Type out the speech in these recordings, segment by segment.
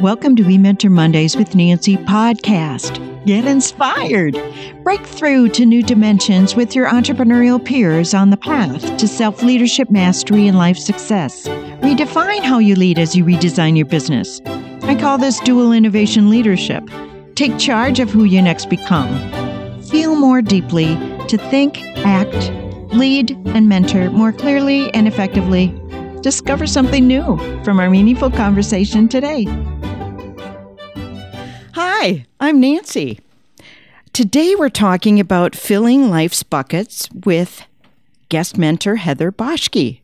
Welcome to We Mentor Mondays with Nancy podcast. Get inspired. Break through to new dimensions with your entrepreneurial peers on the path to self leadership mastery and life success. Redefine how you lead as you redesign your business. I call this dual innovation leadership. Take charge of who you next become. Feel more deeply to think, act, lead, and mentor more clearly and effectively. Discover something new from our meaningful conversation today. Hi, I'm Nancy. Today we're talking about filling life's buckets with guest mentor Heather Boschke.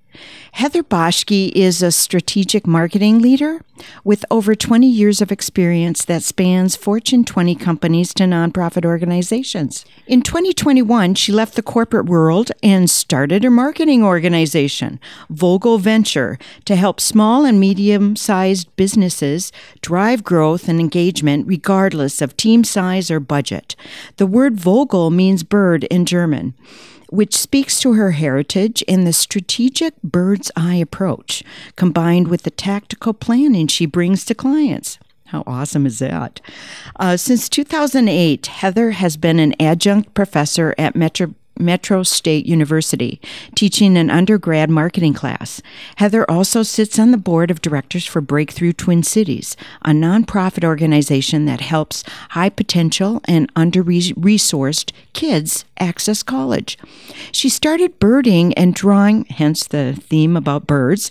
Heather Boschke is a strategic marketing leader with over 20 years of experience that spans Fortune 20 companies to nonprofit organizations. In 2021, she left the corporate world and started her marketing organization, Vogel Venture, to help small and medium sized businesses drive growth and engagement regardless of team size or budget. The word Vogel means bird in German which speaks to her heritage and the strategic bird's eye approach, combined with the tactical planning she brings to clients. How awesome is that? Uh, since 2008, Heather has been an adjunct professor at Metro Metro State University, teaching an undergrad marketing class. Heather also sits on the board of directors for Breakthrough Twin Cities, a nonprofit organization that helps high potential and under resourced kids access college. She started birding and drawing, hence the theme about birds.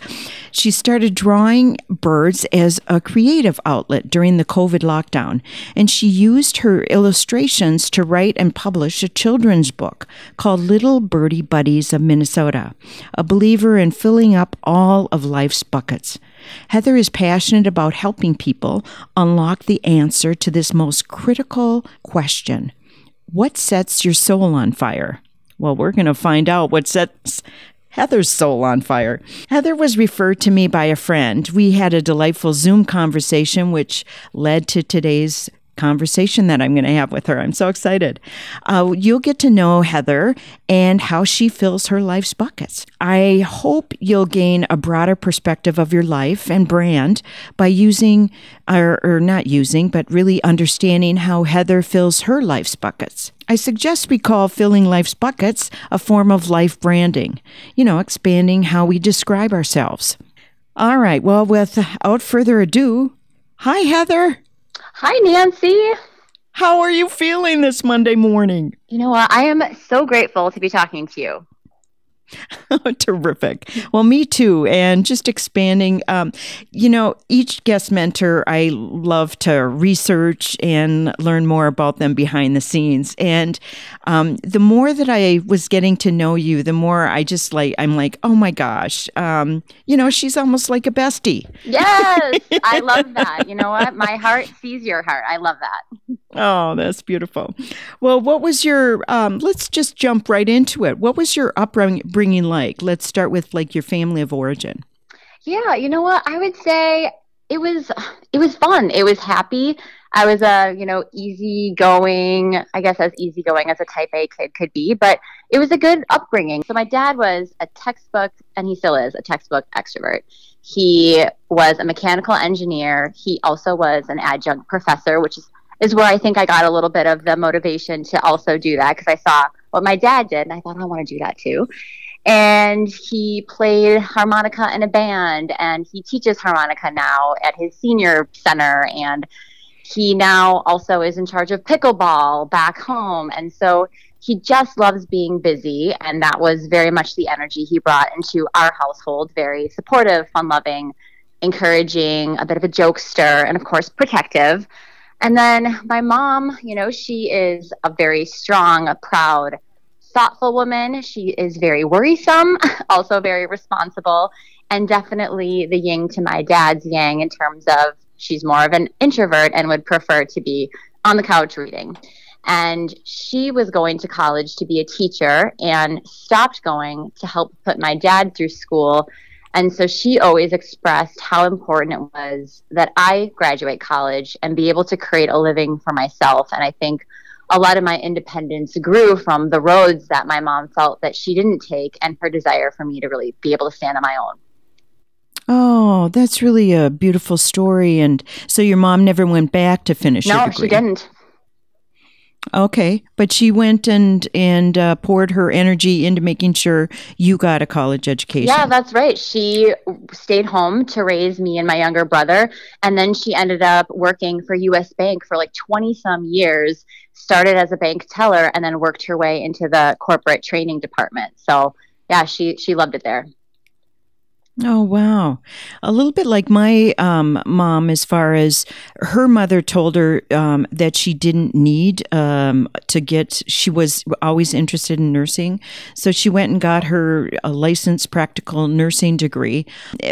She started drawing birds as a creative outlet during the COVID lockdown, and she used her illustrations to write and publish a children's book called Little Birdie Buddies of Minnesota, a believer in filling up all of life's buckets. Heather is passionate about helping people unlock the answer to this most critical question What sets your soul on fire? Well, we're going to find out what sets Heather's soul on fire. Heather was referred to me by a friend. We had a delightful Zoom conversation, which led to today's conversation that I'm going to have with her. I'm so excited. Uh, you'll get to know Heather and how she fills her life's buckets. I hope you'll gain a broader perspective of your life and brand by using, or, or not using, but really understanding how Heather fills her life's buckets. I suggest we call filling life's buckets a form of life branding, you know, expanding how we describe ourselves. All right, well, without further ado, hi, Heather. Hi, Nancy. How are you feeling this Monday morning? You know what? I am so grateful to be talking to you. Terrific. Well, me too. And just expanding, um, you know, each guest mentor, I love to research and learn more about them behind the scenes. And um, the more that I was getting to know you, the more I just like, I'm like, oh my gosh, um, you know, she's almost like a bestie. Yes, I love that. You know what? My heart sees your heart. I love that. Oh, that's beautiful. Well, what was your, um, let's just jump right into it. What was your upbringing like? Let's start with like your family of origin. Yeah, you know what? I would say it was, it was fun. It was happy. I was a, you know, easygoing, I guess as easygoing as a type A kid could be, but it was a good upbringing. So my dad was a textbook, and he still is a textbook extrovert. He was a mechanical engineer. He also was an adjunct professor, which is is where I think I got a little bit of the motivation to also do that because I saw what my dad did and I thought I want to do that too. And he played harmonica in a band and he teaches harmonica now at his senior center and he now also is in charge of pickleball back home. And so he just loves being busy and that was very much the energy he brought into our household. Very supportive fun loving encouraging a bit of a jokester and of course protective. And then my mom, you know, she is a very strong, proud, thoughtful woman. She is very worrisome, also very responsible, and definitely the yin to my dad's yang in terms of she's more of an introvert and would prefer to be on the couch reading. And she was going to college to be a teacher and stopped going to help put my dad through school and so she always expressed how important it was that I graduate college and be able to create a living for myself. And I think a lot of my independence grew from the roads that my mom felt that she didn't take and her desire for me to really be able to stand on my own. Oh, that's really a beautiful story. And so your mom never went back to finish no, she didn't. Okay, but she went and and uh, poured her energy into making sure you got a college education. Yeah, that's right. She stayed home to raise me and my younger brother, and then she ended up working for U.S. Bank for like twenty some years. Started as a bank teller, and then worked her way into the corporate training department. So yeah, she she loved it there. Oh, wow. A little bit like my um, mom, as far as her mother told her um, that she didn't need um, to get, she was always interested in nursing. So she went and got her a licensed practical nursing degree.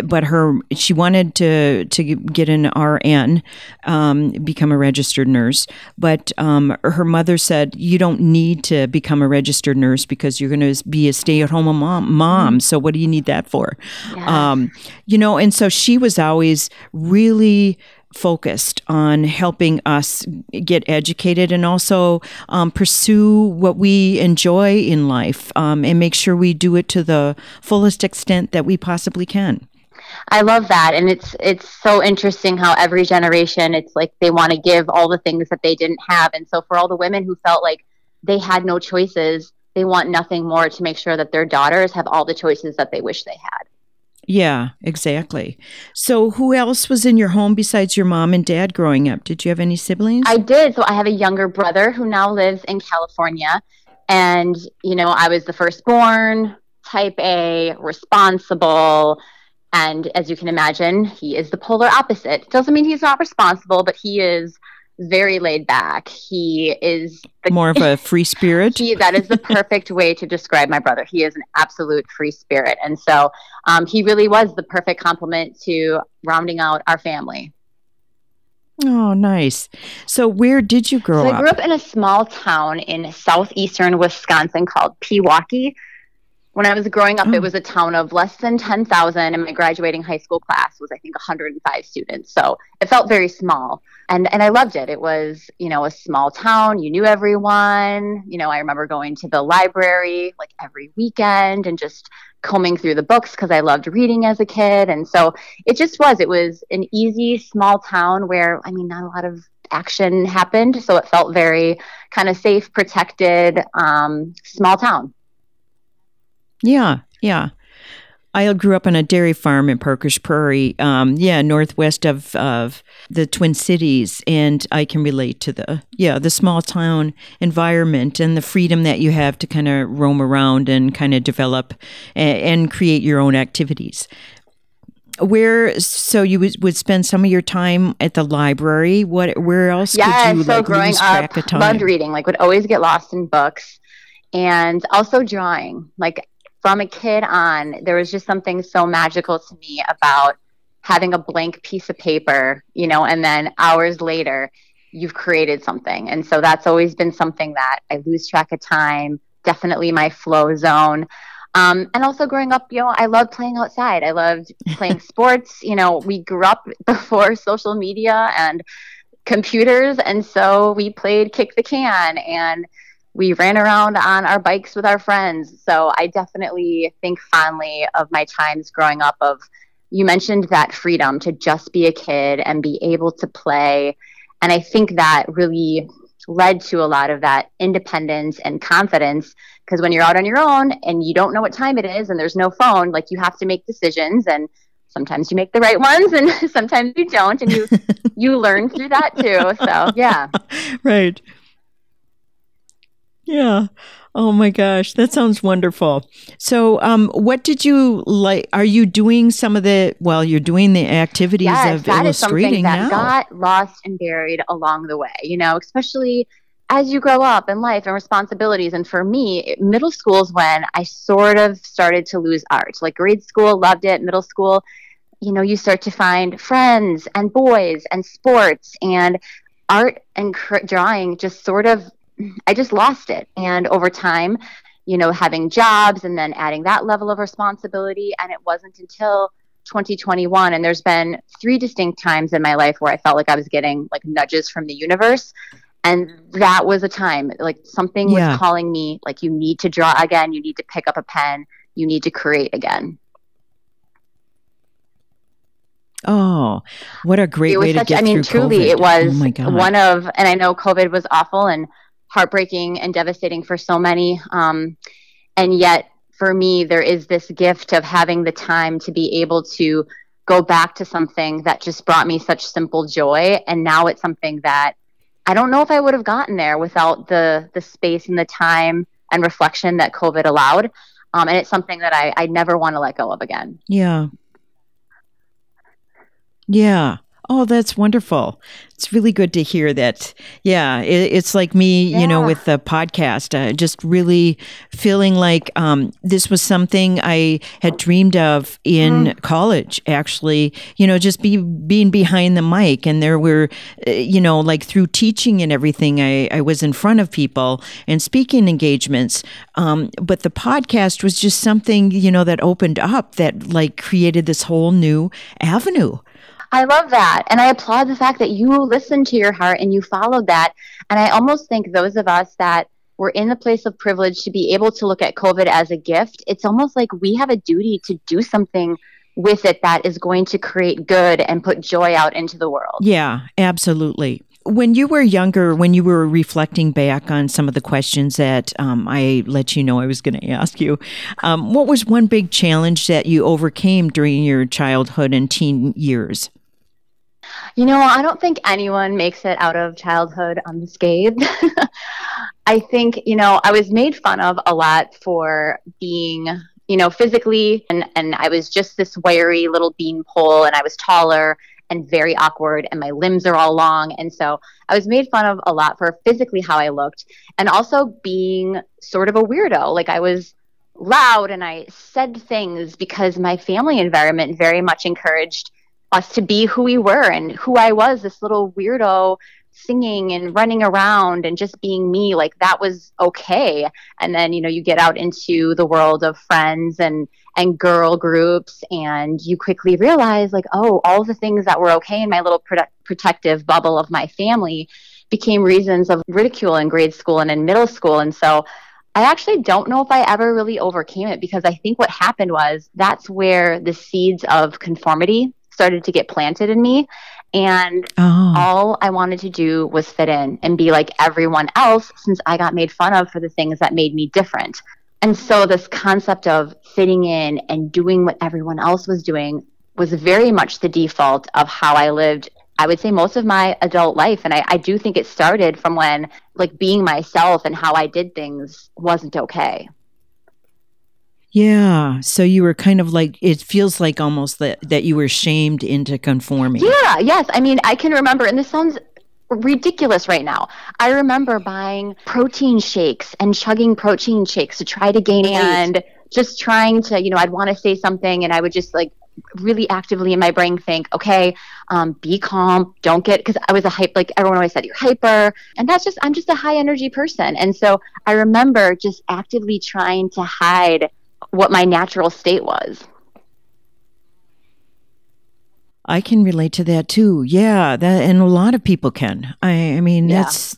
But her, she wanted to, to get an RN, um, become a registered nurse. But um, her mother said, You don't need to become a registered nurse because you're going to be a stay at home mom. mom. So what do you need that for? Yeah. Um, you know, and so she was always really focused on helping us get educated and also um, pursue what we enjoy in life um, and make sure we do it to the fullest extent that we possibly can. I love that, and it's it's so interesting how every generation it's like they want to give all the things that they didn't have, and so for all the women who felt like they had no choices, they want nothing more to make sure that their daughters have all the choices that they wish they had. Yeah, exactly. So, who else was in your home besides your mom and dad growing up? Did you have any siblings? I did. So, I have a younger brother who now lives in California. And, you know, I was the firstborn, type A, responsible. And as you can imagine, he is the polar opposite. Doesn't mean he's not responsible, but he is very laid back. He is the, more of a free spirit. he, that is the perfect way to describe my brother. He is an absolute free spirit, and so um, he really was the perfect complement to rounding out our family. Oh, nice. So, where did you grow so up? I grew up in a small town in southeastern Wisconsin called Pewaukee. When I was growing up, oh. it was a town of less than 10,000, and my graduating high school class was, I think, 105 students. So it felt very small. And, and I loved it. It was, you know, a small town. You knew everyone. You know, I remember going to the library like every weekend and just combing through the books because I loved reading as a kid. And so it just was, it was an easy, small town where, I mean, not a lot of action happened. So it felt very kind of safe, protected, um, small town. Yeah, yeah. I grew up on a dairy farm in Parker's Prairie, um, yeah, northwest of, of the Twin Cities, and I can relate to the yeah the small town environment and the freedom that you have to kind of roam around and kind of develop and, and, create your own activities. Where so you would, would spend some of your time at the library? What where else? Yeah, could you, so like, growing up, loved reading. Like would always get lost in books and also drawing. Like from a kid on, there was just something so magical to me about having a blank piece of paper, you know, and then hours later, you've created something. And so that's always been something that I lose track of time, definitely my flow zone. Um, and also growing up, you know, I loved playing outside. I loved playing sports. You know, we grew up before social media and computers. And so we played kick the can and we ran around on our bikes with our friends. So I definitely think fondly of my times growing up of you mentioned that freedom to just be a kid and be able to play. And I think that really led to a lot of that independence and confidence because when you're out on your own and you don't know what time it is and there's no phone, like you have to make decisions and sometimes you make the right ones and sometimes you don't and you you learn through that too. So, yeah. Right. Yeah. Oh my gosh, that sounds wonderful. So, um, what did you like? Are you doing some of the? Well, you're doing the activities yes, of that illustrating is something that now. got lost and buried along the way. You know, especially as you grow up in life and responsibilities. And for me, middle school is when I sort of started to lose art. Like grade school, loved it. Middle school, you know, you start to find friends and boys and sports and art and cr- drawing just sort of I just lost it. And over time, you know, having jobs and then adding that level of responsibility. And it wasn't until 2021, and there's been three distinct times in my life where I felt like I was getting like nudges from the universe. And mm-hmm. that was a time like something was calling me, like, you need to draw again, you need to pick up a pen, you need to create again. Oh, what a great way such, to get I mean, through truly, COVID. it was oh one of, and I know COVID was awful and heartbreaking and devastating for so many. Um, and yet, for me, there is this gift of having the time to be able to go back to something that just brought me such simple joy. And now it's something that I don't know if I would have gotten there without the the space and the time and reflection that COVID allowed. Um, and it's something that I, I never want to let go of again. Yeah. Yeah. Oh, that's wonderful. It's really good to hear that. Yeah, it, it's like me, yeah. you know, with the podcast, uh, just really feeling like um, this was something I had dreamed of in mm. college, actually, you know, just be being behind the mic. And there were, uh, you know, like through teaching and everything, I, I was in front of people and speaking engagements. Um, but the podcast was just something, you know, that opened up that like created this whole new avenue. I love that. And I applaud the fact that you listened to your heart and you followed that. And I almost think those of us that were in the place of privilege to be able to look at COVID as a gift, it's almost like we have a duty to do something with it that is going to create good and put joy out into the world. Yeah, absolutely. When you were younger, when you were reflecting back on some of the questions that um, I let you know I was going to ask you, um, what was one big challenge that you overcame during your childhood and teen years? You know, I don't think anyone makes it out of childhood unscathed. I think, you know, I was made fun of a lot for being, you know, physically, and, and I was just this wiry little beanpole, and I was taller and very awkward, and my limbs are all long. And so I was made fun of a lot for physically how I looked, and also being sort of a weirdo. Like I was loud and I said things because my family environment very much encouraged us to be who we were and who I was, this little weirdo singing and running around and just being me like that was okay. And then you know you get out into the world of friends and and girl groups and you quickly realize like oh all the things that were okay in my little prote- protective bubble of my family became reasons of ridicule in grade school and in middle school. And so I actually don't know if I ever really overcame it because I think what happened was that's where the seeds of conformity started to get planted in me. And oh. all I wanted to do was fit in and be like everyone else since I got made fun of for the things that made me different. And so, this concept of fitting in and doing what everyone else was doing was very much the default of how I lived. I would say most of my adult life. And I, I do think it started from when, like, being myself and how I did things wasn't okay. Yeah. So you were kind of like, it feels like almost that, that you were shamed into conforming. Yeah. Yes. I mean, I can remember, and this sounds ridiculous right now. I remember buying protein shakes and chugging protein shakes to try to gain weight and just trying to, you know, I'd want to say something and I would just like really actively in my brain think, okay, um, be calm, don't get, because I was a hype, like everyone always said, you're hyper. And that's just, I'm just a high energy person. And so I remember just actively trying to hide what my natural state was. I can relate to that too. Yeah, that and a lot of people can. I, I mean, yeah. that's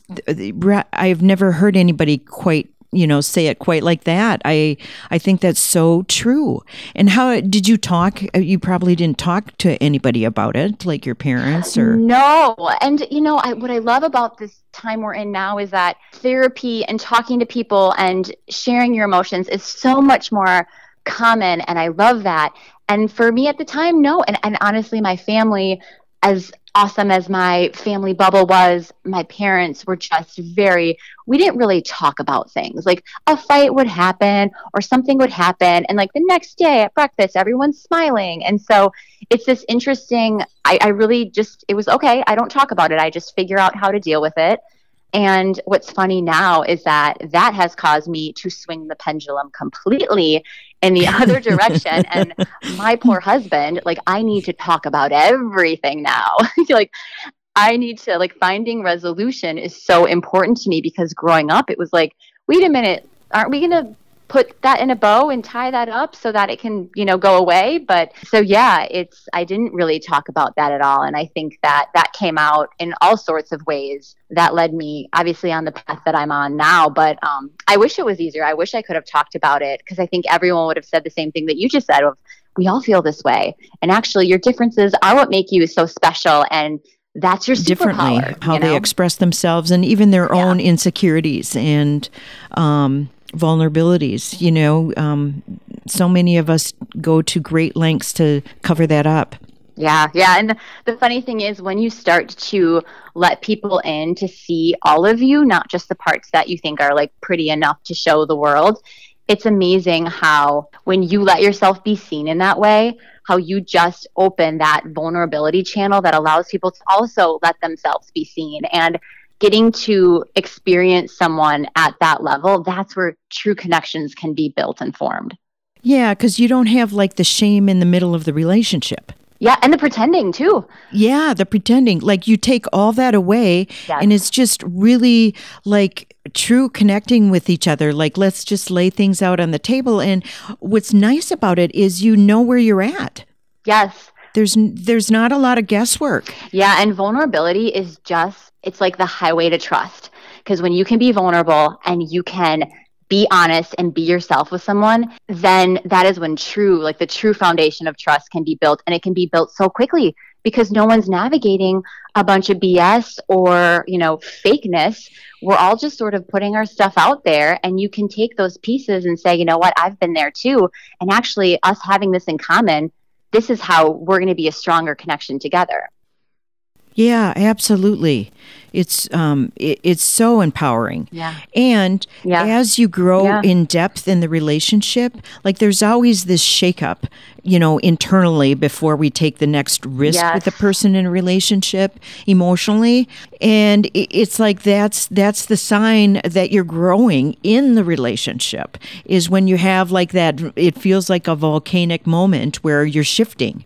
I've never heard anybody quite you know say it quite like that i i think that's so true and how did you talk uh, you probably didn't talk to anybody about it like your parents or no and you know I, what i love about this time we're in now is that therapy and talking to people and sharing your emotions is so much more common and I love that. And for me at the time, no. And, and honestly, my family, as awesome as my family bubble was, my parents were just very, we didn't really talk about things. Like a fight would happen or something would happen. And like the next day at breakfast, everyone's smiling. And so it's this interesting, I, I really just, it was okay. I don't talk about it. I just figure out how to deal with it. And what's funny now is that that has caused me to swing the pendulum completely in the other direction. and my poor husband, like, I need to talk about everything now. like, I need to, like, finding resolution is so important to me because growing up, it was like, wait a minute, aren't we going to put that in a bow and tie that up so that it can you know go away but so yeah it's i didn't really talk about that at all and i think that that came out in all sorts of ways that led me obviously on the path that i'm on now but um, i wish it was easier i wish i could have talked about it because i think everyone would have said the same thing that you just said of we all feel this way. And actually, your differences are what make you so special. And that's your differently how you know? they express themselves and even their yeah. own insecurities and um, vulnerabilities. You know, um, so many of us go to great lengths to cover that up. Yeah, yeah. And the, the, funny thing is, when you start to let people in to see all of you, not just the parts that you think are like pretty enough to show the world, it's amazing how when you let yourself be seen in that way, how you just open that vulnerability channel that allows people to also let themselves be seen. And getting to experience someone at that level, that's where true connections can be built and formed. Yeah, because you don't have like the shame in the middle of the relationship. Yeah, and the pretending too. Yeah, the pretending. Like you take all that away yes. and it's just really like true connecting with each other. Like let's just lay things out on the table and what's nice about it is you know where you're at. Yes. There's there's not a lot of guesswork. Yeah, and vulnerability is just it's like the highway to trust because when you can be vulnerable and you can be honest and be yourself with someone, then that is when true, like the true foundation of trust can be built and it can be built so quickly because no one's navigating a bunch of BS or, you know, fakeness. We're all just sort of putting our stuff out there and you can take those pieces and say, you know what, I've been there too. And actually us having this in common, this is how we're going to be a stronger connection together. Yeah, absolutely. It's um, it, it's so empowering. Yeah. And yeah. as you grow yeah. in depth in the relationship, like there's always this shakeup, you know, internally before we take the next risk yes. with a person in a relationship emotionally, and it, it's like that's that's the sign that you're growing in the relationship is when you have like that. It feels like a volcanic moment where you're shifting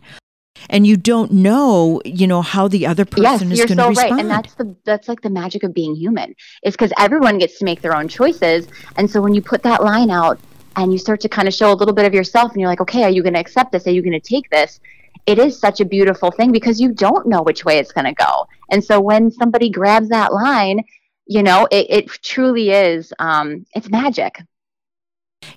and you don't know, you know, how the other person yes, is going to so respond. Right. And that's the that's like the magic of being human. Is because everyone gets to make their own choices. And so when you put that line out and you start to kind of show a little bit of yourself and you're like, okay, are you going to accept this? Are you going to take this? It is such a beautiful thing because you don't know which way it's going to go. And so when somebody grabs that line, you know, it, it truly is, um, it's magic.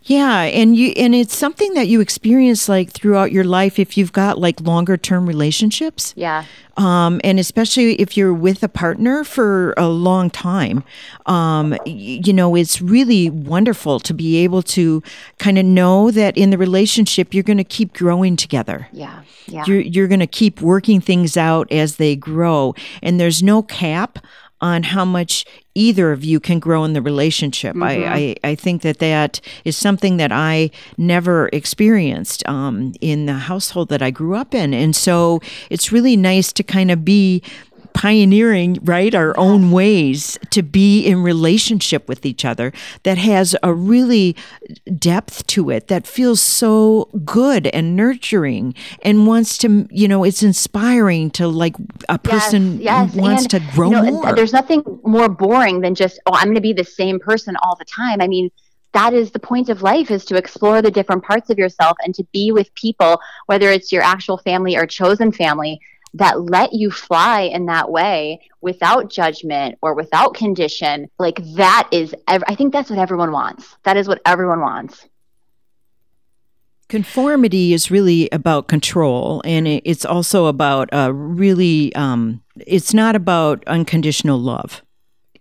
Yeah, and you and it's something that you experience like throughout your life if you've got like longer term relationships. Yeah. Um, and especially if you're with a partner for a long time, um, you know, it's really wonderful to be able to kind of know that in the relationship you're going to keep growing together. Yeah. Yeah. You're you're going to keep working things out as they grow, and there's no cap on how much either of you can grow in the relationship. Mm-hmm. I, I, I, think that that is something that I never experienced um, in the household that I grew up in. And so it's really nice to kind of be pioneering right our own ways to be in relationship with each other that has a really depth to it that feels so good and nurturing and wants to you know it's inspiring to like a person yes, yes. wants and, to grow you know, more there's nothing more boring than just oh i'm going to be the same person all the time i mean that is the point of life is to explore the different parts of yourself and to be with people whether it's your actual family or chosen family that let you fly in that way without judgment or without condition like that is i think that's what everyone wants. That is what everyone wants. Conformity is really about control and it's also about uh, really um, it's not about unconditional love.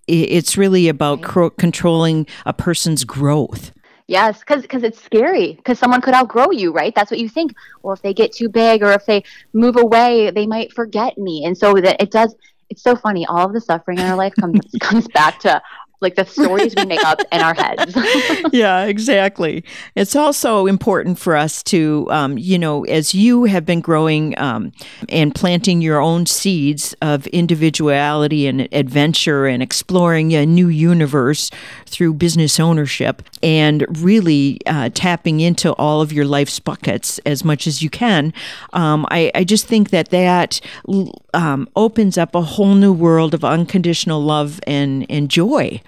It's really about right. controlling a person's growth Yes, because because it's scary. Because someone could outgrow you, right? That's what you think. Well, if they get too big or if they move away, they might forget me. And so that it does. It's so funny. All of the suffering in our life comes comes back to like the stories we make up in our heads. yeah, exactly. It's also important for us to, um, you know, as you have been growing um, and planting your own seeds of individuality and adventure and exploring a new universe through business ownership and really uh, tapping into all of your life's buckets as much as you can. Um, I, I, just think that that um, opens up a whole new world of unconditional love and, and joy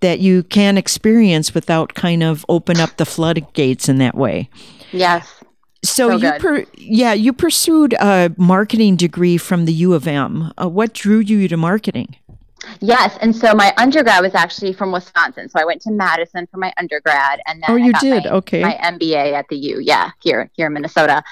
that you can experience without kind of open up the floodgates in that way. Yes. So, so you per, yeah, you pursued a marketing degree from the U of M. Uh, what drew you to marketing? Yes, and so my undergrad was actually from Wisconsin. So I went to Madison for my undergrad, and then oh, you did my, okay my MBA at the U. Yeah, here here in Minnesota.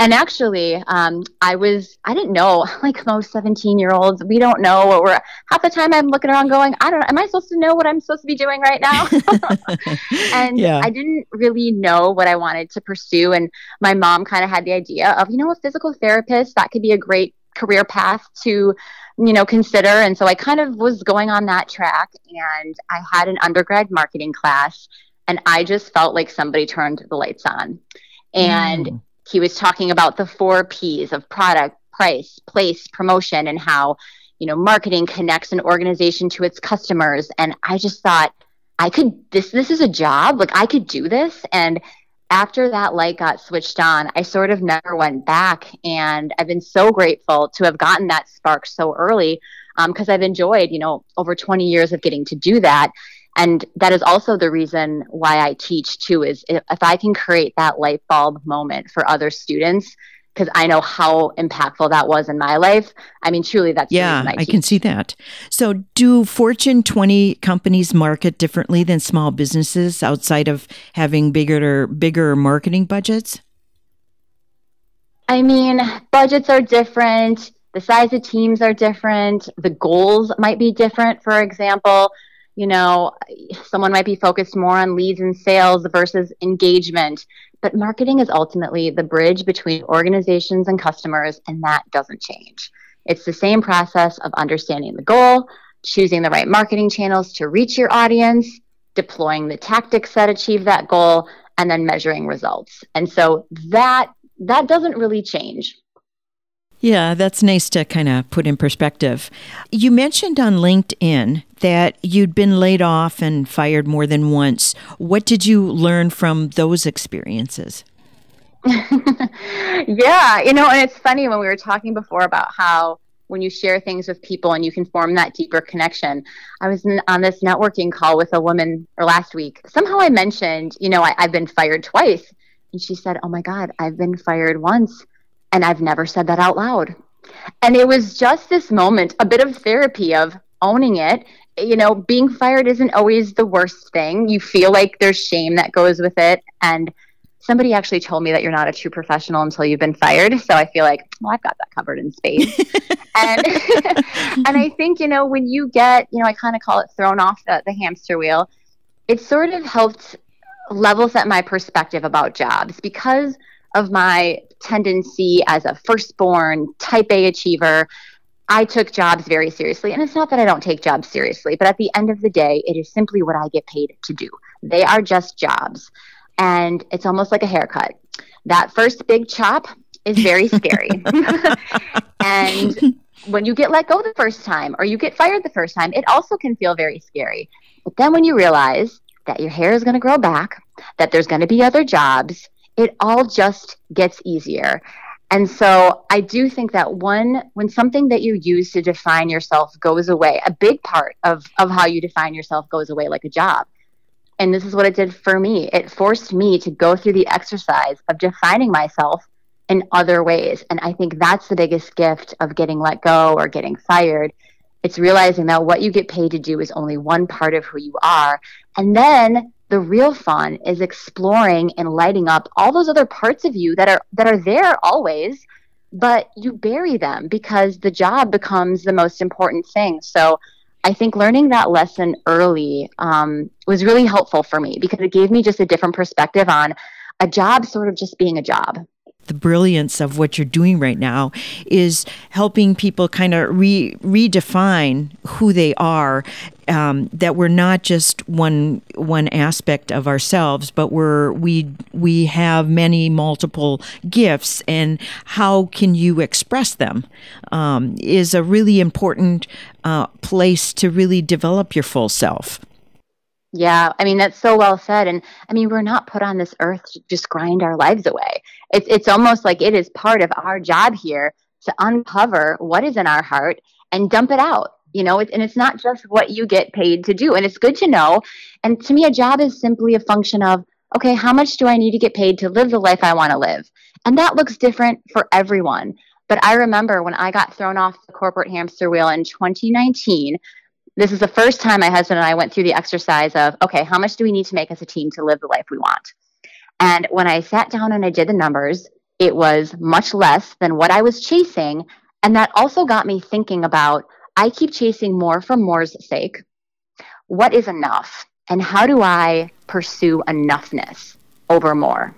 And actually, um, I was, I didn't know, like most 17 year olds, we don't know what we're, half the time I'm looking around going, I don't know, am I supposed to know what I'm supposed to be doing right now? and yeah. I didn't really know what I wanted to pursue. And my mom kind of had the idea of, you know, a physical therapist, that could be a great career path to you know consider and so i kind of was going on that track and i had an undergrad marketing class and i just felt like somebody turned the lights on and mm he was talking about the four P's of product, price, place, promotion, and how, you know, marketing connects an organization to its customers. And I just thought, I could this this is a job. Like I could do this. And after that light got switched on, I sort of never went back. And I've been so grateful to have gotten that spark so early because um, I've enjoyed, you know, over 20 years of getting to do that and that is also the reason why I teach too is if, if I can create that light bulb moment for other students because I know how impactful that was in my life. I mean, truly, that's yeah, I, I, can see that. So, do Fortune 20 companies market differently than small businesses outside of having bigger bigger marketing budgets? I mean, budgets are different. The size of teams are different. The goals might be different. For example, you know, someone might be focused more on leads and sales versus engagement. But marketing is ultimately the bridge between organizations and customers, and that doesn't change. It's the same process of understanding the goal, choosing the right marketing channels to reach your audience, deploying the tactics that achieve that goal, and then measuring results. And so that that doesn't really change. Yeah, that's nice to kind of put in perspective. You mentioned on LinkedIn that you'd been laid off and fired more than once. What did you learn from those experiences? yeah, you know, and it's funny when we were talking before about how when you share things with people and you can form that deeper connection. I was in, on this networking call with a woman or last week. Somehow I mentioned, you know, I, I've been fired twice. And she said, Oh my God, I've been fired once and I've never said that out loud. And it was just this moment, a bit of therapy of owning it. You know, being fired isn't always the worst thing. You feel like there's shame that goes with it. And somebody actually told me that you're not a true professional until you've been fired. So I feel like, well, I've got that covered in space. and and I think, you know, when you get, you know, I kind of call it thrown off the, the hamster wheel, it sort of helped level set my perspective about jobs because of my tendency as a firstborn type A achiever, I took jobs very seriously. And it's not that I don't take jobs seriously, but at the end of the day, it is simply what I get paid to do. They are just jobs. And it's almost like a haircut. That first big chop is very scary. and when you get let go the first time or you get fired the first time, it also can feel very scary. But then when you realize that your hair is going to grow back, that there's going to be other jobs, it all just gets easier. And so I do think that one, when something that you use to define yourself goes away, a big part of, of how you define yourself goes away like a job. And this is what it did for me. It forced me to go through the exercise of defining myself in other ways. And I think that's the biggest gift of getting let go or getting fired. It's realizing that what you get paid to do is only one part of who you are. And then the real fun is exploring and lighting up all those other parts of you that are that are there always but you bury them because the job becomes the most important thing so i think learning that lesson early um, was really helpful for me because it gave me just a different perspective on a job sort of just being a job the brilliance of what you're doing right now is helping people kind of re- redefine who they are. Um, that we're not just one one aspect of ourselves, but we're we we have many multiple gifts, and how can you express them um, is a really important uh, place to really develop your full self. Yeah, I mean that's so well said. And I mean we're not put on this earth to just grind our lives away. It's it's almost like it is part of our job here to uncover what is in our heart and dump it out. You know, it, and it's not just what you get paid to do. And it's good to know. And to me, a job is simply a function of okay, how much do I need to get paid to live the life I want to live? And that looks different for everyone. But I remember when I got thrown off the corporate hamster wheel in 2019, this is the first time my husband and I went through the exercise of, okay, how much do we need to make as a team to live the life we want? And when I sat down and I did the numbers, It was much less than what I was chasing. And that also got me thinking about I keep chasing more for more's sake. What is enough? And how do I pursue enoughness over more?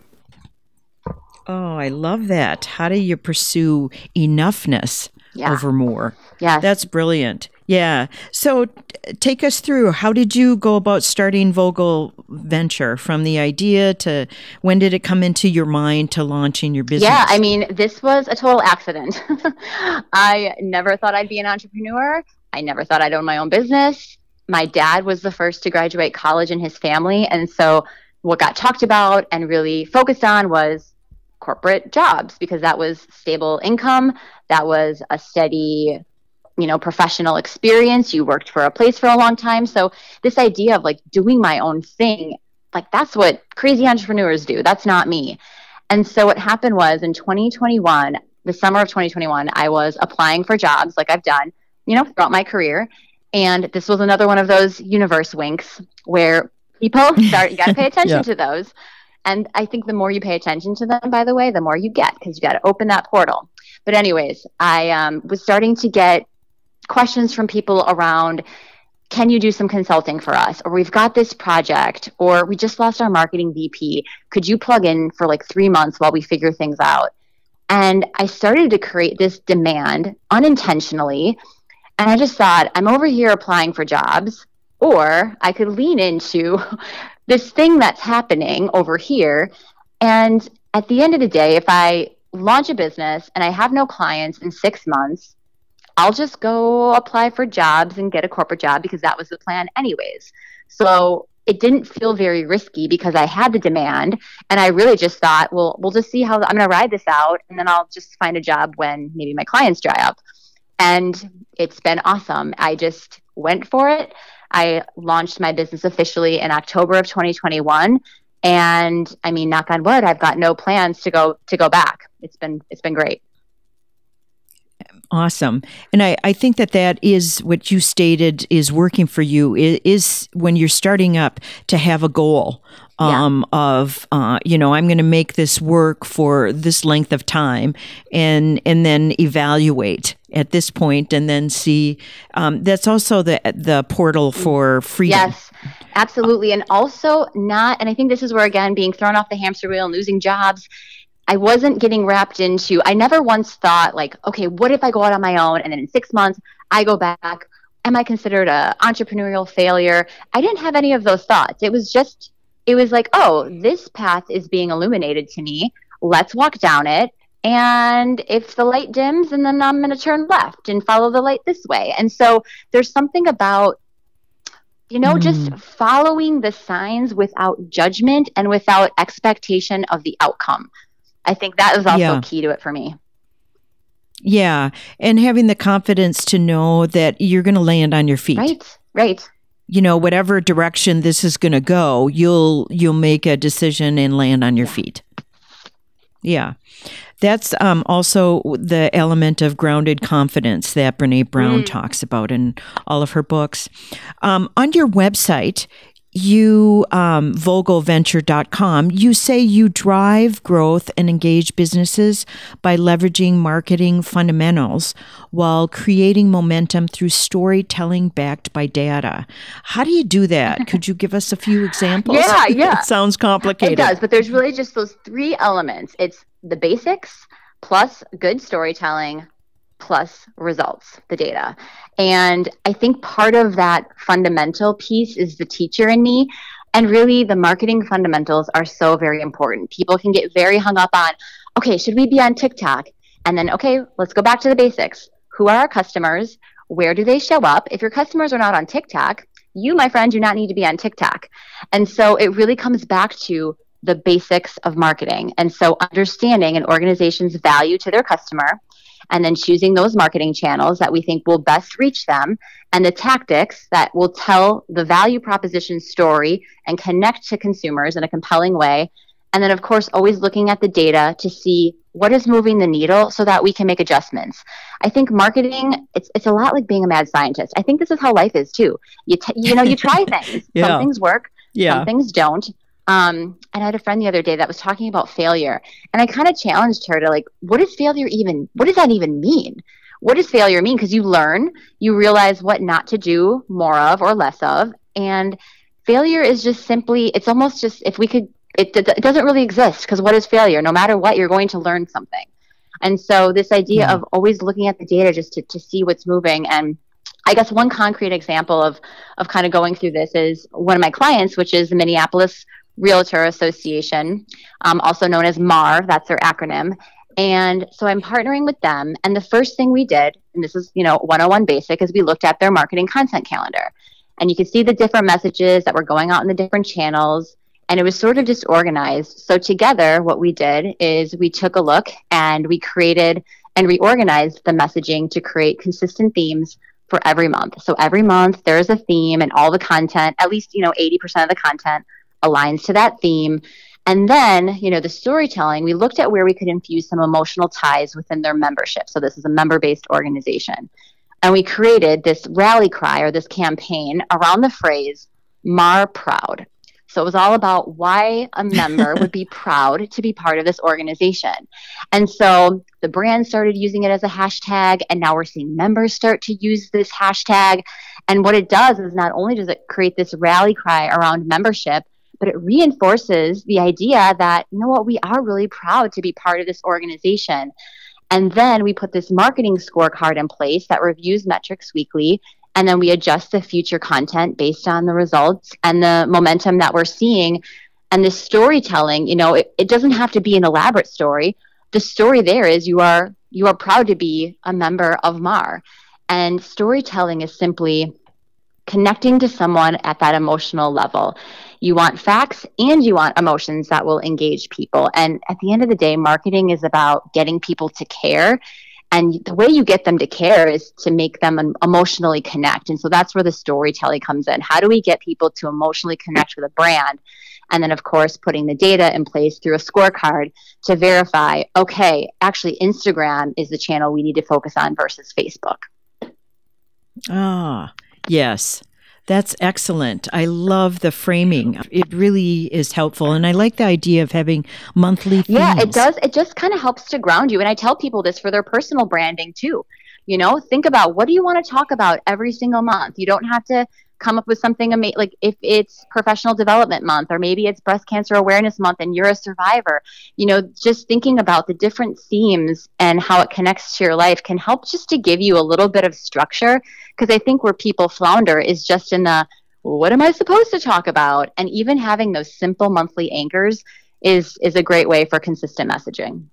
Oh, I love that. How do you pursue enoughness yeah. over more? Yeah. That's brilliant. Yeah. So t- take us through how did you go about starting Vogel Venture from the idea to when did it come into your mind to launching your business? Yeah, I mean, this was a total accident. I never thought I'd be an entrepreneur. I never thought I'd own my own business. My dad was the first to graduate college in his family. And so what got talked about and really focused on was corporate jobs because that was stable income, that was a steady you know professional experience. You worked for a place for a long time. So this idea of like doing my own thing like that's what crazy entrepreneurs do. That's not me. And so what happened was in 2021 the summer of 2021 i was applying for jobs like i've done you know throughout my career. And this was another one of those universe winks where people start you got to pay attention yeah. to those. And I think the more you pay attention to them, by the way, the more you get because you got to open that portal. But, anyways, I um, was starting to get questions from people around can you do some consulting for us? Or we've got this project, or we just lost our marketing VP. Could you plug in for like three months while we figure things out? And I started to create this demand unintentionally. And I just thought, I'm over here applying for jobs, or I could lean into this thing that's happening over here. And at the end of the day, if I launch a business and I have no clients in six months, I'll just go apply for jobs and get a corporate job because that was the plan, anyways. So it didn't feel very risky because I had the demand. And I really just thought, well, we'll just see how I'm going to ride this out. And then I'll just find a job when maybe my clients dry up. And it's been awesome. I just went for it. I launched my business officially in October of 2021 and I mean knock on wood I've got no plans to go to go back. It's been it's been great. Awesome. And I, I think that that is what you stated is working for you is, is when you're starting up to have a goal um, yeah. of, uh, you know, I'm going to make this work for this length of time and, and then evaluate at this point and then see, um, that's also the, the portal for freedom. Yes, absolutely. And also not, and I think this is where, again, being thrown off the hamster wheel and losing jobs I wasn't getting wrapped into, I never once thought, like, okay, what if I go out on my own and then in six months I go back? Am I considered a entrepreneurial failure? I didn't have any of those thoughts. It was just, it was like, oh, this path is being illuminated to me. Let's walk down it. And if the light dims, and then I'm going to turn left and follow the light this way. And so there's something about you know, mm. just following the signs without judgment and without expectation of the outcome. I think that is also yeah. key to it for me. Yeah. And having the confidence to know that you're going to land on your feet. Right. Right. You know, whatever direction this is going to go, you'll you'll make a decision and land on your yeah. feet. Yeah. That's um, also the element of grounded confidence that Brene Brown mm. talks about in all of her books. Um, on your website, you um, vogelventure.com you say you drive growth and engage businesses by leveraging marketing fundamentals while creating momentum through storytelling backed by data. How do you do that? Could you give us a few examples? Yeah yeah. it sounds complicated. It does but there's really just those three elements. It's the basics plus good storytelling plus results, the data. And I think part of that fundamental piece is the teacher in me. And really, the marketing fundamentals are so very important. People can get very hung up on, okay, should we be on TikTok? And then, okay, let's go back to the basics. Who are our customers? Where do they show up? If your customers are not on TikTok, you, my friend, do not need to be on TikTok. And so it really comes back to the basics of marketing. And so understanding an organization's value to their customer and then choosing those marketing channels that we think will best reach them and the tactics that will tell the value proposition story and connect to consumers in a compelling way. And then, of course, always looking at the data to see what is moving the needle so that we can make adjustments. I think marketing, it's, it's a lot like being a mad scientist. I think this is how life is too. You, t- you know, you try things. yeah. Some things work, yeah. some things don't. Um, and I had a friend the other day that was talking about failure, and I kind of challenged her to like, what does failure even? What does that even mean? What does failure mean? Because you learn, you realize what not to do more of or less of, and failure is just simply. It's almost just if we could. It, it doesn't really exist because what is failure? No matter what, you're going to learn something. And so this idea mm-hmm. of always looking at the data just to, to see what's moving and I guess one concrete example of of kind of going through this is one of my clients, which is the Minneapolis Realtor Association, um, also known as MAR. That's their acronym. And so I'm partnering with them. And the first thing we did, and this is you know 101 basic, is we looked at their marketing content calendar, and you could see the different messages that were going out in the different channels. And it was sort of disorganized. So together, what we did is we took a look and we created and reorganized the messaging to create consistent themes for every month. So every month there's a theme and all the content, at least, you know, 80% of the content aligns to that theme. And then, you know, the storytelling, we looked at where we could infuse some emotional ties within their membership. So this is a member based organization. And we created this rally cry or this campaign around the phrase Mar Proud. So it was all about why a member would be proud to be part of this organization. And so the brand started using it as a hashtag, and now we're seeing members start to use this hashtag. And what it does is not only does it create this rally cry around membership, but it reinforces the idea that, you know what, we are really proud to be part of this organization. And then we put this marketing scorecard in place that reviews metrics weekly and then we adjust the future content based on the results and the momentum that we're seeing. And the storytelling you know it, it doesn't have to be an elaborate story. The story there is you are you are proud to be a member of mar and storytelling is simply connecting to someone at that emotional level you want facts and you want emotions that will engage people. And at the end of the day marketing is about getting people to care. And the way you get them to care is to make them emotionally connect. And so that's where the storytelling comes in. How do we get people to emotionally connect with a brand? And then of course putting the data in place through a scorecard to verify okay actually instagram is the channel we need to focus on versus facebook. Ah yes that's excellent. I love the framing. It really is helpful. And I like the idea of having monthly themes. Yeah, it does. It just kind of helps to ground you. And I tell people this for their personal branding too. You know, think about what do you want to talk about every single month? You don't have to come up with something amazing like if it's professional development month or maybe it's breast cancer awareness month and you're a survivor you know just thinking about the different themes and how it connects to your life can help just to give you a little bit of structure because i think where people flounder is just in the what am i supposed to talk about? And even having those simple monthly anchors is is a great way for consistent messaging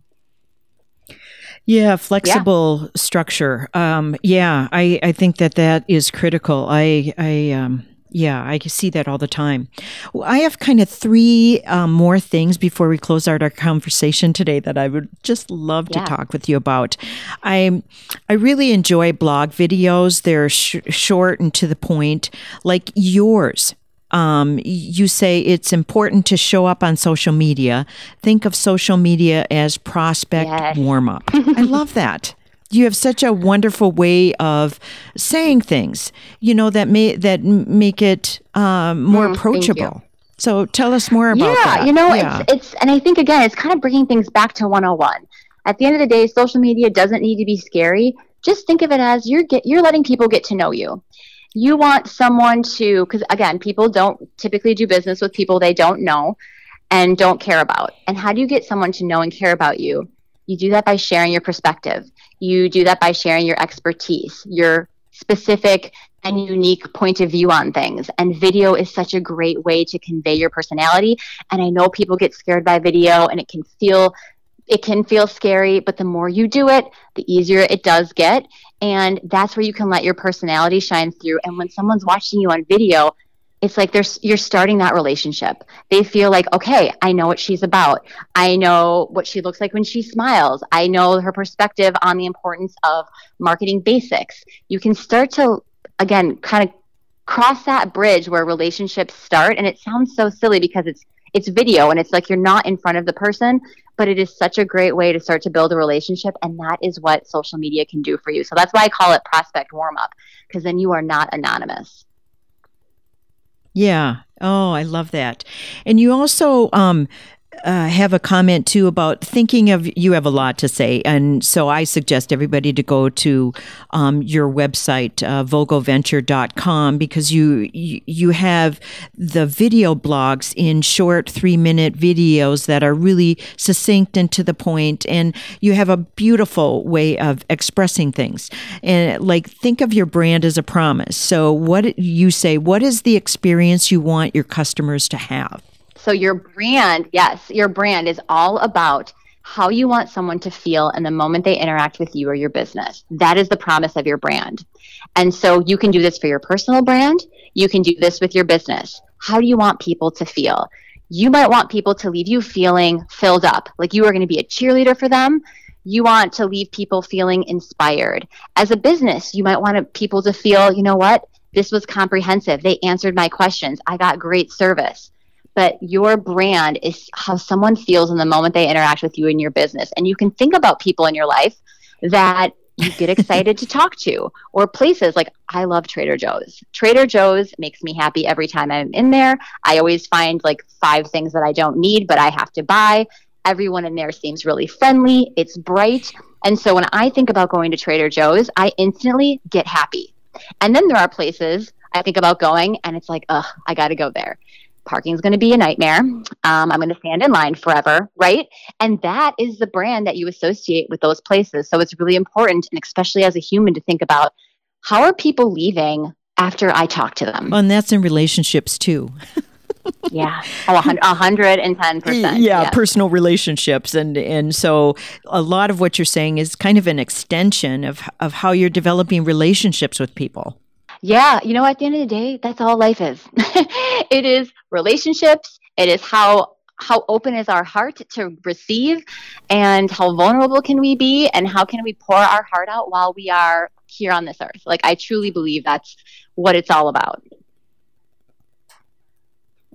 yeah, flexible yeah. structure. Um, yeah, I, I think that that is critical. I, I, um, yeah, I see that all the time. Well, I have kind of three um, more things before we close out our conversation today that I would just love yeah. to talk with you about. I I really enjoy blog videos. They're sh- short and to the point, like yours um, you say it's important to show up on social media. Think of social media as prospect yes. warm up. I love that. You have such a wonderful way of saying things, you know, that may that make it um, more mm, approachable. So tell us more about that. yeah, that. You know, yeah. it's, it's, and I think again, it's kind of bringing things back to 101. At the end of the day, social media doesn't need to be scary. Just think of it as you're get, you're letting people get to know you you want someone to because again people don't typically do business with people they don't know and don't care about. And how do you get someone to know and care about you? You do that by sharing your perspective. You do that by sharing your expertise your specific and unique point of view on things. And video is such a great way to convey your personality. And i know people get scared by video and it can feel it can feel scary but the more you do it the easier it does get and that's where you can let your personality shine through. And when someone's watching you on video it's like there's you're starting that relationship. They feel like okay i know what she's about. I know what she looks like when she smiles. I know her perspective on the importance of marketing basics. You can start to again kind of cross that bridge where relationships start. And it sounds so silly because it's it's video and it's like you're not in front of the person but it is such a great way to start to build a relationship and that is what social media can do for you so that's why i call it prospect warm up because then you are not anonymous Yeah. Oh, I love that. And you also um, uh, have a comment too about thinking of you have a lot to say. And so i suggest everybody to go to um, your website uh, vogoventure.com because you, you you have the video blogs in short three minute videos that are really succinct and to the point and you have a beautiful way of expressing things. And like think of your brand as a promise. So what you say what is the experience you want your customers to have so your brand, yes, your brand is all about how you want someone to feel in the moment they interact with you or your business. That is the promise of your brand. And so you can do this for your personal brand, you can do this with your business. How do you want people to feel? You might want people to leave you feeling filled up, like you are going to be a cheerleader for them. You want to leave people feeling inspired. As a business, you might want people to feel, you know what? This was comprehensive. They answered my questions. I got great service but your brand is how someone feels in the moment they interact with you in your business. And you can think about people in your life that you get excited to talk to, or places like I love Trader Joe's. Trader Joe's makes me happy every time I'm in there. I always find like five things that I don't need, but I have to buy. Everyone in there seems really friendly, it's bright. And so when I think about going to Trader Joe's, I instantly get happy. And then there are places I think about going and it's like, ugh, I got to go there parking is going to be a nightmare. Um, I'm going to stand in line forever, right? And that is the brand that you associate with those places. So it's really important, and especially as a human, to think about how are people leaving after I talk to them. Well, and that's in relationships too. yeah, oh, hundred and ten percent. Yeah, personal relationships, and and so a lot of what you're saying is kind of an extension of of how you're developing relationships with people. Yeah, you know, at the end of the day, that's all life is. it is relationships. It is how how open is our heart to receive and how vulnerable can we be and how can we pour our heart out while we are here on this earth. Like I truly believe that's what it's all about.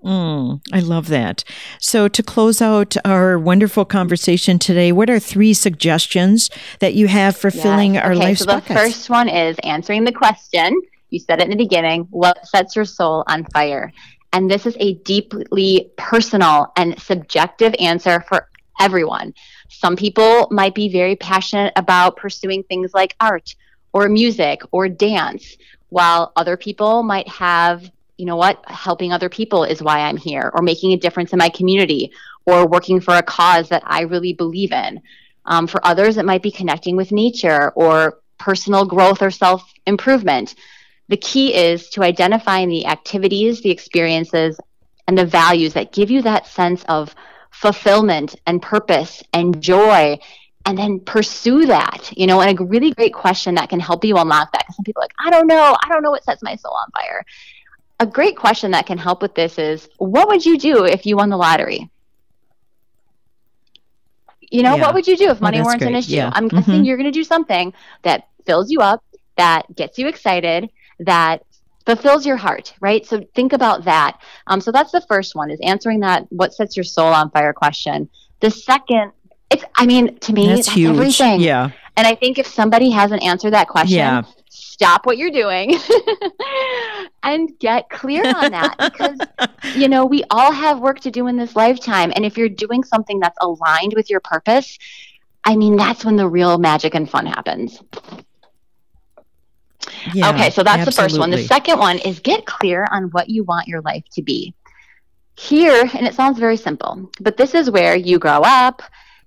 Mm, I love that. So, to close out our wonderful conversation today, what are three suggestions that you have for yes. filling our okay, life so buckets? The first one is answering the question you said it in the beginning what sets your soul on fire? And this is a deeply personal and subjective answer for everyone. Some people might be very passionate about pursuing things like art or music or dance, while other people might have, you know what, helping other people is why I'm here, or making a difference in my community, or working for a cause that I really believe in. Um, for others, it might be connecting with nature or personal growth or self improvement. The key is to identifying the activities, the experiences, and the values that give you that sense of fulfillment and purpose and joy and then pursue that you know and a really great question that can help you unlock that because some people are like i don't know i don't know what sets my soul on fire a great question that can help with this is what would you do if you won the lottery you know yeah. what would you do if money weren't great. an issue yeah. i'm mm-hmm. guessing you're going to do something that fills you up that gets you excited that fulfills your heart, right? So think about that. Um, so that's the first one is answering that what sets your soul on fire question. The second, it's I mean, to me, that's, that's huge. everything. Yeah. And I think if somebody hasn't answered that question, yeah. stop what you're doing and get clear on that because you know, we all have work to do in this lifetime. And if you're doing something that's aligned with your purpose, I mean, that's when the real magic and fun happens. Yeah, okay, so that's absolutely. the first one. The second one is get clear on what you want your life to be. Here, and it sounds very simple, but this is where you grow up.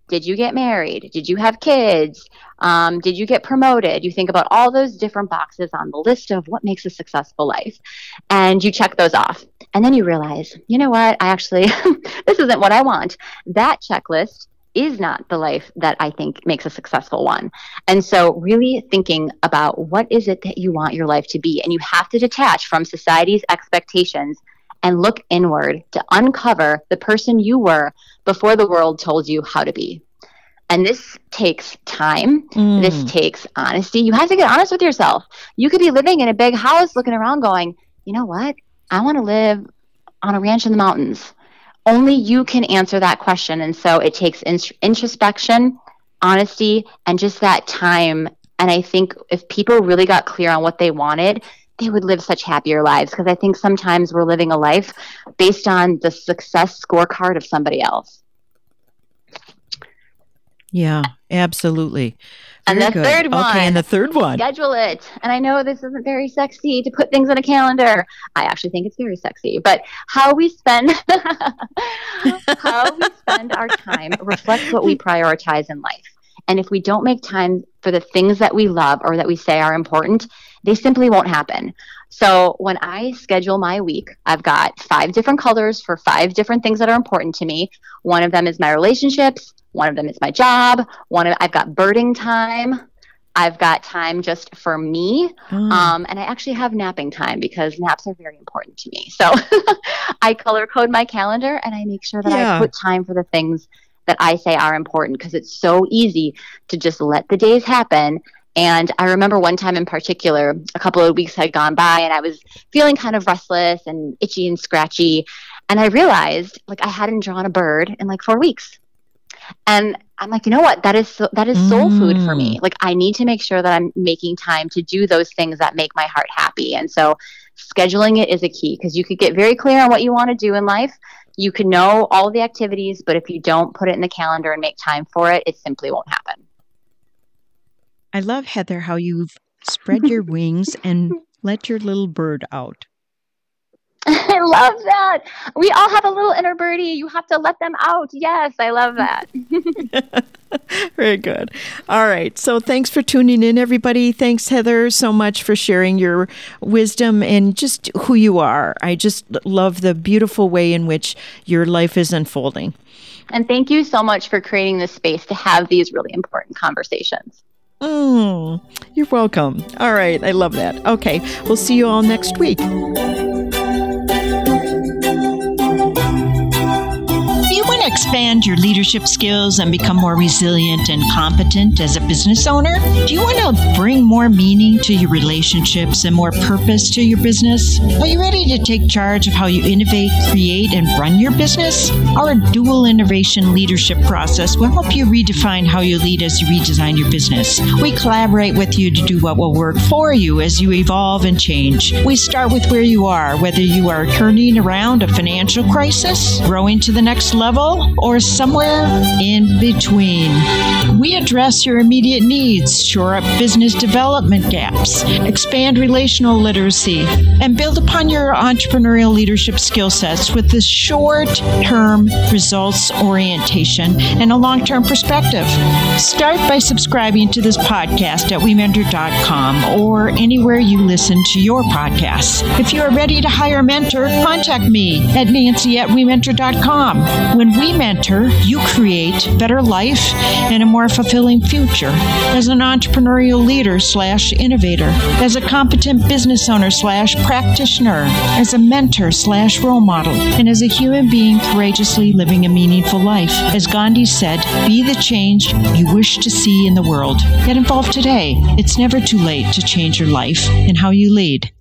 Did you get married? Did you have kids? Um, did you get promoted? You think about all those different boxes on the list of what makes a successful life, and you check those off. And then you realize, you know what? I actually, this isn't what I want. That checklist is not the life that I think makes a successful one. And so, really thinking about what is it that you want your life to be. And you have to detach from society's expectations and look inward to uncover the person you were before the world told you how to be. And this takes time. Mm. This takes honesty. You have to get honest with yourself. You could be living in a big house looking around going, you know what? I want to live on a ranch in the mountains only you can answer that question. And so it takes in- introspection, honesty, and just that time. And I think if people really got clear on what they wanted, they would live such happier lives because I think sometimes we're living a life based on the success scorecard of somebody else. Yeah, absolutely. And Very the good. third one. Okay, and the third one. Schedule it. And I know this isn't very sexy to put things on a calendar. I actually think it's very sexy. But how we spend how we spend our time reflects what we prioritize in life. And if we don't make time for the things that we love or that we say are important, they simply won't happen. So when I schedule my week, I've got five different colors for five different things that are important to me. One of them is my relationships, one of them is my job, one of I've got birding time, I've got time just for me. Oh. Um, and I actually have napping time because naps are very important to me. So I color code my calendar and I make sure that Yeah. I put time for the things that I say are important because it's so easy to just let the days happen. And I remember one time in particular, a couple of weeks had gone by and I was feeling kind of restless and itchy and scratchy. And I realized like I hadn't drawn a bird in like four weeks. And I'm like, you know what? That is so, that is soul food for me. Mm. Like I need to make sure that I'm making time to do those things that make my heart happy. And so scheduling it is a key because you could get very clear on what you want to do in life. You can know all the activities, but if you don't put it in the calendar and make time for it, it simply won't happen. I love, Heather, how you've spread your wings and let your little bird out. I love that. We all have a little inner birdie. You have to let them out. Yes, I love that. Very good. All right. So thanks for tuning in, everybody. Thanks, Heather, so much for sharing your wisdom and just who you are. I just love the beautiful way in which your life is unfolding. and thank you so much for creating this space to have these really important conversations. Mm, you're welcome. All right. I love that. Okay. We'll see you all next week. Expand your leadership skills and become more resilient and competent as a business owner? Do you want to bring more meaning to your relationships and more purpose to your business? Are you ready to take charge of how you innovate, create, and run your business? Our dual innovation leadership process will help you redefine how you lead as you redesign your business. We collaborate with you to do what will work for you as you evolve and change. We start with where you are, whether you are turning around a financial crisis, growing to the next level, or somewhere in between. We address your immediate needs, shore up business development gaps, expand relational literacy, and build upon your entrepreneurial leadership skill sets with this short term results orientation and a long term perspective. Start by subscribing to this podcast at WeMentor.com or anywhere you listen to your podcasts. If you are ready to hire a mentor, contact me at Nancy at WeMentor.com. When we mentor, you create better life and a more fulfilling future as an entrepreneurial leader slash innovator, as a competent business owner slash practitioner, as a mentor slash role model, and as a human being courageously living a meaningful life. As Gandhi said, be the change you wish to see in the world. Get involved today. It's never too late to change your life and how you lead.